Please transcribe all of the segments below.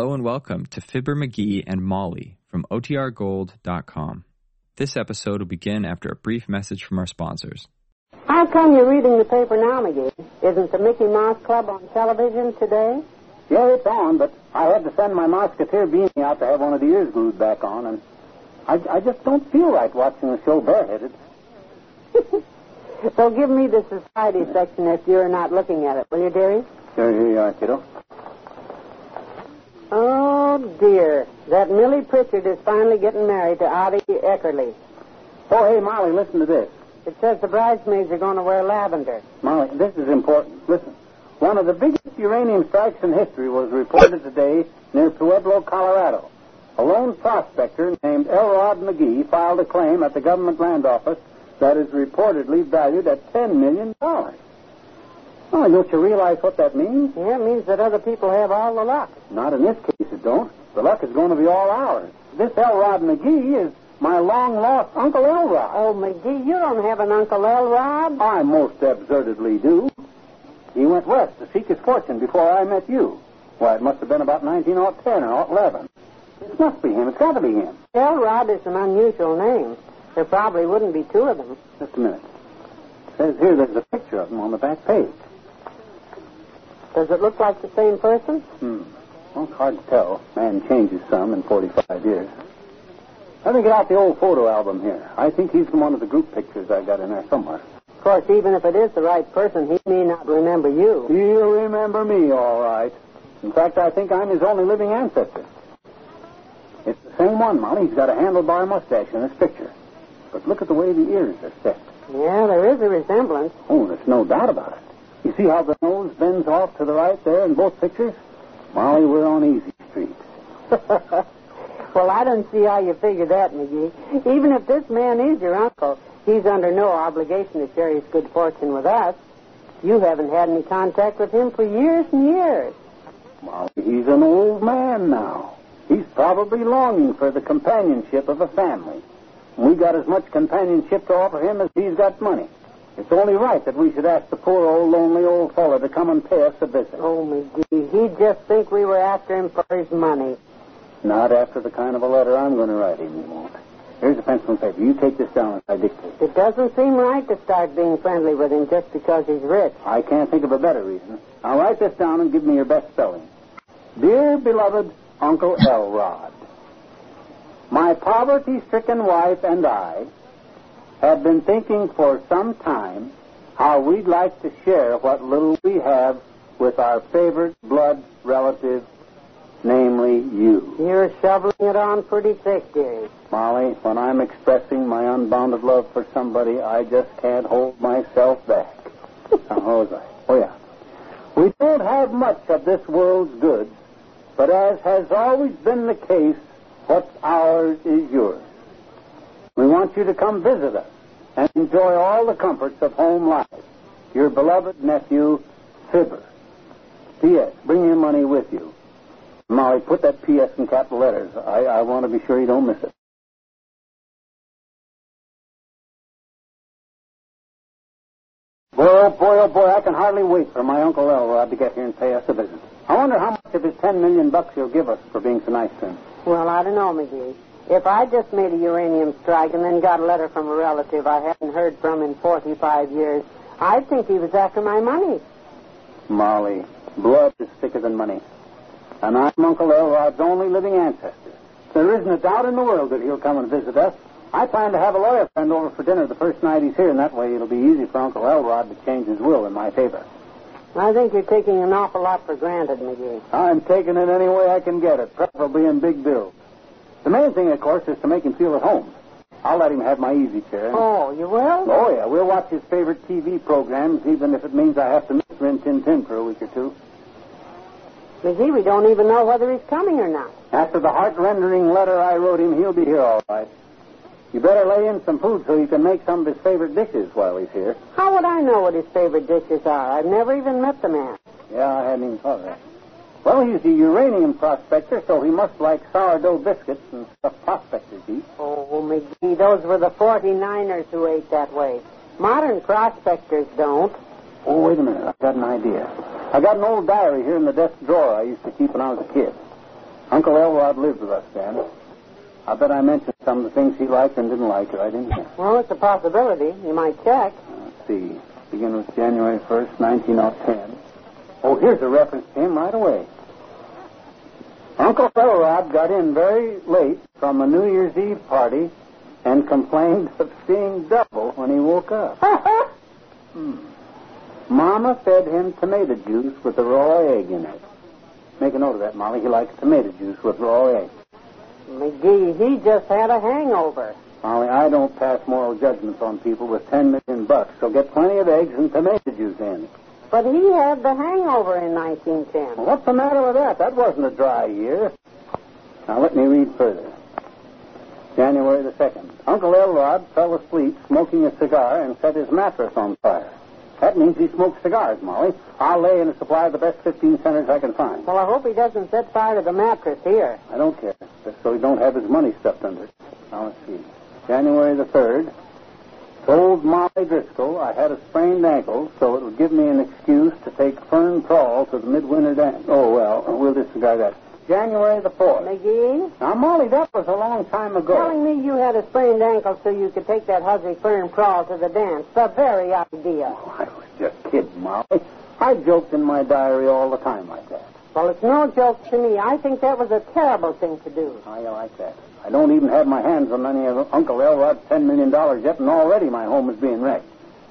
Hello and welcome to Fibber McGee and Molly from OTRGold.com. This episode will begin after a brief message from our sponsors. How come you're reading the paper now, McGee? Isn't the Mickey Mouse Club on television today? Yeah, it's on, but I had to send my Musketeer beanie out to have one of the ears glued back on, and I, I just don't feel right watching the show bareheaded. so give me the society section if you're not looking at it, will you, dearie? Sure, here you are, kiddo. Oh, dear. That Millie Pritchard is finally getting married to Audie Eckerly. Oh, hey, Molly, listen to this. It says the bridesmaids are going to wear lavender. Molly, this is important. Listen. One of the biggest uranium strikes in history was reported today near Pueblo, Colorado. A lone prospector named Elrod McGee filed a claim at the government land office that is reportedly valued at $10 million. Oh, don't you realize what that means? Yeah, it means that other people have all the luck. Not in this case, don't. The luck is going to be all ours. This Elrod McGee is my long lost Uncle Elrod. Oh, McGee, you don't have an Uncle Elrod. I most absurdly do. He went west to seek his fortune before I met you. Why, it must have been about 1910 or 11. It must be him. It's got to be him. Elrod is an unusual name. There probably wouldn't be two of them. Just a minute. It says here there's a picture of him on the back page. Does it look like the same person? Hmm. Well, it's hard to tell. Man changes some in 45 years. Let me get out the old photo album here. I think he's from one of the group pictures I got in there somewhere. Of course, even if it is the right person, he may not remember you. He'll remember me, all right. In fact, I think I'm his only living ancestor. It's the same one, Molly. He's got a handlebar mustache in this picture. But look at the way the ears are set. Yeah, there is a resemblance. Oh, there's no doubt about it. You see how the nose bends off to the right there in both pictures? Molly, we're on easy street. well, I don't see how you figure that, McGee. Even if this man is your uncle, he's under no obligation to share his good fortune with us. You haven't had any contact with him for years and years. Molly, he's an old man now. He's probably longing for the companionship of a family. We got as much companionship to offer him as he's got money. It's only right that we should ask the poor old lonely old fellow to come and pay us a visit. Oh, McGee, he'd just think we were after him for his money. Not after the kind of a letter I'm going to write him, he won't. Here's a pencil and paper. You take this down as I dictate. It doesn't seem right to start being friendly with him just because he's rich. I can't think of a better reason. Now write this down and give me your best spelling. Dear beloved Uncle Elrod, my poverty-stricken wife and I have been thinking for some time how we'd like to share what little we have with our favorite blood relative, namely you. You're shoveling it on pretty thick, dearie. Molly, when I'm expressing my unbounded love for somebody, I just can't hold myself back. now, how was I? Oh, yeah. We don't have much of this world's goods, but as has always been the case, what's ours is yours. We want you to come visit us and enjoy all the comforts of home life. Your beloved nephew, Fibber. P.S. Bring your money with you. Molly, put that P.S. in capital letters. I, I want to be sure you don't miss it. Boy, oh boy, oh boy, I can hardly wait for my Uncle Elrod to get here and pay us a visit. I wonder how much of his ten million bucks he'll give us for being so nice to him. Well, I don't know, McGee. If I just made a uranium strike and then got a letter from a relative I hadn't heard from in 45 years, I'd think he was after my money. Molly, blood is thicker than money. And I'm Uncle Elrod's only living ancestor. There isn't a doubt in the world that he'll come and visit us. I plan to have a lawyer friend over for dinner the first night he's here, and that way it'll be easy for Uncle Elrod to change his will in my favor. I think you're taking an awful lot for granted, McGee. I'm taking it any way I can get it, preferably in big bills. The main thing, of course, is to make him feel at home. I'll let him have my easy chair. Oh, you will? Oh, yeah. We'll watch his favorite TV programs, even if it means I have to miss Rin Tin Tin for a week or two. McGee, we don't even know whether he's coming or not. After the heart-rendering letter I wrote him, he'll be here all right. You better lay in some food so he can make some of his favorite dishes while he's here. How would I know what his favorite dishes are? I've never even met the man. Yeah, I hadn't even thought of that. Well, he's a uranium prospector, so he must like sourdough biscuits and stuff prospectors eat. Oh, McGee, those were the 49ers who ate that way. Modern prospectors don't. Oh, wait a minute. I've got an idea. I got an old diary here in the desk drawer I used to keep when I was a kid. Uncle Elrod lived with us, Dan. I bet I mentioned some of the things he liked and didn't like right in here. Well, it's a possibility. You might check. Let's see. Begin with January 1st, 1910. Oh, here's a reference to him right away. Uncle Elrod got in very late from a New Year's Eve party and complained of seeing double when he woke up. hmm. Mama fed him tomato juice with a raw egg in it. Make a note of that, Molly. He likes tomato juice with raw egg. McGee, he just had a hangover. Molly, I don't pass moral judgments on people with ten million bucks, so get plenty of eggs and tomato juice in. But he had the hangover in 1910. Well, what's the matter with that? That wasn't a dry year. Now let me read further. January the 2nd. Uncle Elrod fell asleep smoking a cigar and set his mattress on fire. That means he smokes cigars, Molly. I'll lay in a supply of the best 15 centers I can find. Well, I hope he doesn't set fire to the mattress here. I don't care. Just so he don't have his money stuffed under it. Now, let's see. January the 3rd. Told Molly Driscoll I had a sprained ankle, so it would give me an excuse to take Fern Prawl to the midwinter dance. Oh, well, uh, we'll disregard that. January the 4th. McGee? Now, Molly, that was a long time ago. Telling me you had a sprained ankle so you could take that Huzzy Fern Prawl to the dance. The very idea. Oh, I was just kidding, Molly. I joked in my diary all the time like that. Well, it's no joke to me. I think that was a terrible thing to do. How you like that? I don't even have my hands on any of Uncle Elrod's ten million dollars yet, and already my home is being wrecked.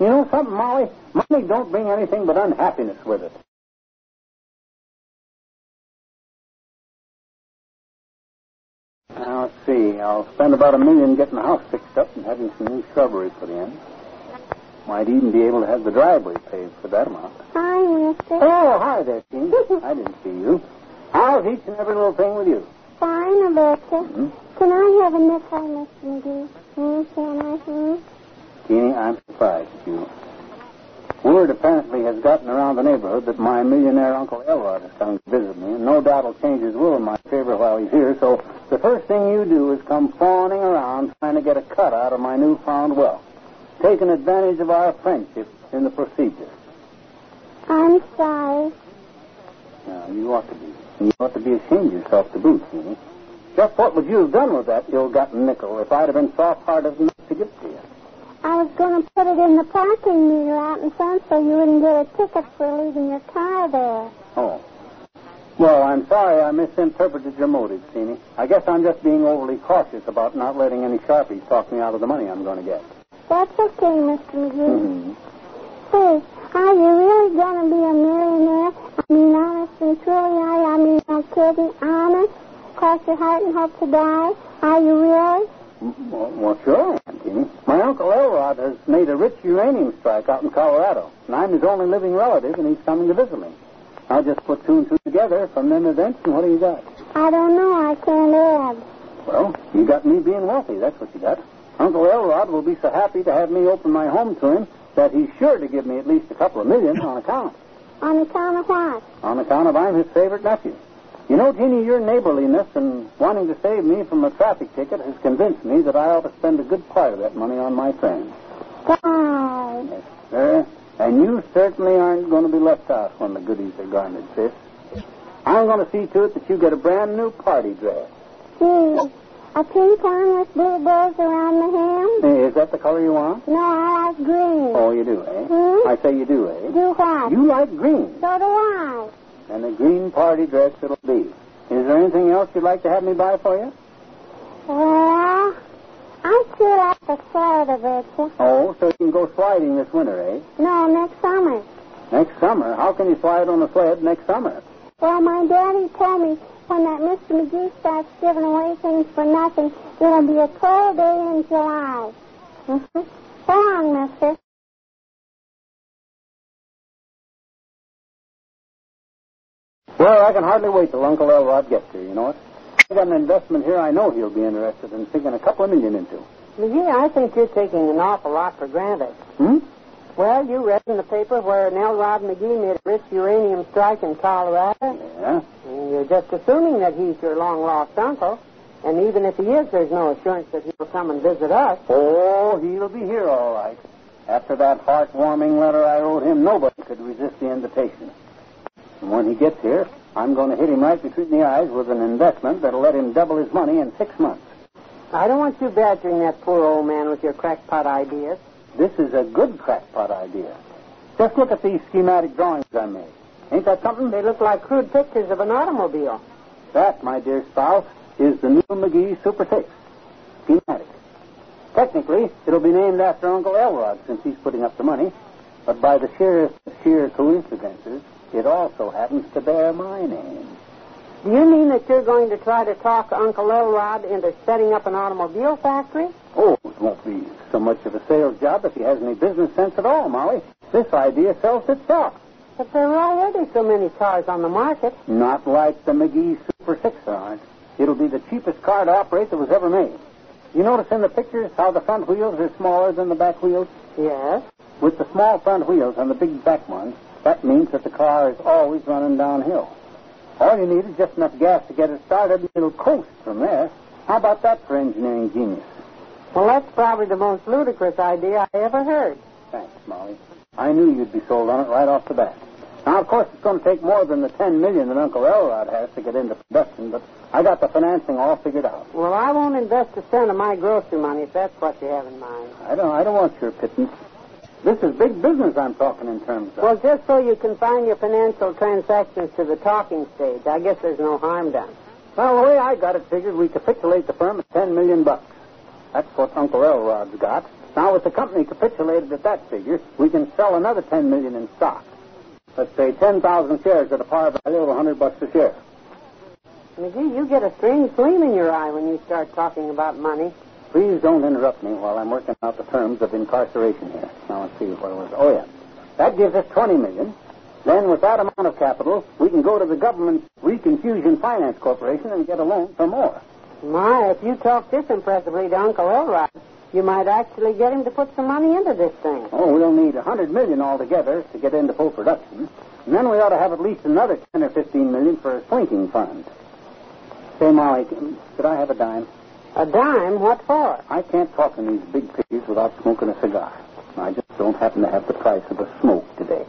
You know something, Molly? Money don't bring anything but unhappiness with it. Now, let's see. I'll spend about a million getting the house fixed up and having some new shrubbery put in. Might even be able to have the driveway paved for that amount. Hi, mister. Oh, hi there, Jean. I didn't see you. How's each and every little thing with you? Fine, Alberta. Hmm? Can I have a nickel, Mr. McGee? Hmm, can I? Hmm? Jeannie, I'm surprised at you. Word apparently has gotten around the neighborhood that my millionaire Uncle Elrod is coming to visit me, and no doubt will change his will in my favor while he's here, so the first thing you do is come fawning around trying to get a cut out of my newfound wealth, taking advantage of our friendship in the procedure. I'm sorry. Now, you ought to be. You ought to be ashamed of yourself to boot, Jeannie. Just what would you have done with that ill-gotten nickel if I'd have been soft-hearted enough to give it to you? I was going to put it in the parking meter out in front so you wouldn't get a ticket for leaving your car there. Oh. Well, I'm sorry I misinterpreted your motives, Jeannie. I guess I'm just being overly cautious about not letting any sharpies talk me out of the money I'm going to get. That's okay, Mr. McGee. Mm-hmm. Say, are you really going to be a millionaire? I mean, honest and truly, you? I mean, no kidding, honest? Cross your heart and hope to die? Are you really? Well, well, sure, Aunt Jeannie. My Uncle Elrod has made a rich uranium strike out in Colorado, and I'm his only living relative, and he's coming to visit me. I'll just put two and two together from them events, and what do you got? I don't know. I can't add. Well, you got me being wealthy. That's what you got. Uncle Elrod will be so happy to have me open my home to him that he's sure to give me at least a couple of million on account. On account of what? On account of I'm his favorite nephew. You know, Jeannie, your neighborliness and wanting to save me from a traffic ticket has convinced me that I ought to spend a good part of that money on my friends. Why? Yes, sir. And you certainly aren't going to be left out when the goodies are garnered, sis. I'm going to see to it that you get a brand new party dress. Gee, a pink one with blue bows around the hem? Hey, is that the color you want? No, I like green. Oh, you do, eh? Hmm? I say you do, eh? Do what? You like green. So do I. And a green party dress it'll be. Is there anything else you'd like to have me buy for you? Well, I'd sure like a slide of it. Oh, so you can go sliding this winter, eh? No, next summer. Next summer? How can you slide on a sled next summer? Well, my daddy told me when that Mr. McGee starts giving away things for nothing, it'll be a cold day in July. Mm-hmm. So long, mister. Well, I can hardly wait till Uncle Elrod gets here, you know it. I got an investment here I know he'll be interested in sinking a couple of million into. McGee, I think you're taking an awful lot for granted. Hmm? Well, you read in the paper where Elrod McGee made a rich uranium strike in Colorado. Yeah? And you're just assuming that he's your long-lost uncle. And even if he is, there's no assurance that he'll come and visit us. Oh, he'll be here all right. After that heartwarming letter I wrote him, nobody could resist the invitation. And when he gets here, I'm going to hit him right between the eyes with an investment that'll let him double his money in six months. I don't want you badgering that poor old man with your crackpot ideas. This is a good crackpot idea. Just look at these schematic drawings I made. Ain't that something? They look like crude pictures of an automobile. That, my dear spouse, is the new McGee Super 6. Schematic. Technically, it'll be named after Uncle Elrod since he's putting up the money. But by the sheer, sheer coincidences, it also happens to bear my name. Do you mean that you're going to try to talk Uncle Elrod into setting up an automobile factory? Oh, it won't be so much of a sales job if he has any business sense at all, Molly. This idea sells itself. But there are already so many cars on the market. Not like the McGee Super 6 aren't. It'll be the cheapest car to operate that was ever made. You notice in the pictures how the front wheels are smaller than the back wheels? Yes. With the small front wheels and the big back ones, that means that the car is always running downhill. All you need is just enough gas to get it started, and it'll coast from there. How about that for engineering genius? Well, that's probably the most ludicrous idea I ever heard. Thanks, Molly. I knew you'd be sold on it right off the bat. Now, of course, it's going to take more than the ten million that Uncle Elrod has to get into production, but I got the financing all figured out. Well, I won't invest a cent of my grocery money if that's what you have in mind. I don't. I don't want your pittance. This is big business I'm talking in terms of. Well, just so you confine your financial transactions to the talking stage, I guess there's no harm done. Well, the way I got it figured, we capitulate the firm at ten million bucks. That's what Uncle Elrod's got. Now, with the company capitulated at that figure, we can sell another ten million in stock. Let's say ten thousand shares at a par value of a hundred bucks a share. McGee, you get a strange gleam in your eye when you start talking about money. Please don't interrupt me while I'm working out the terms of incarceration here. Now let's see what it was. Oh yeah, that gives us twenty million. Then, with that amount of capital, we can go to the government Reconfusion Finance Corporation and get a loan for more. My, if you talk this impressively to Uncle Elrod, you might actually get him to put some money into this thing. Oh, we'll need a hundred million altogether to get into full production. And then we ought to have at least another ten or fifteen million for a slinking fund. Say, Molly, could I have a dime? A dime? What for? I can't talk in these big cities without smoking a cigar. I just don't happen to have the price of a smoke today.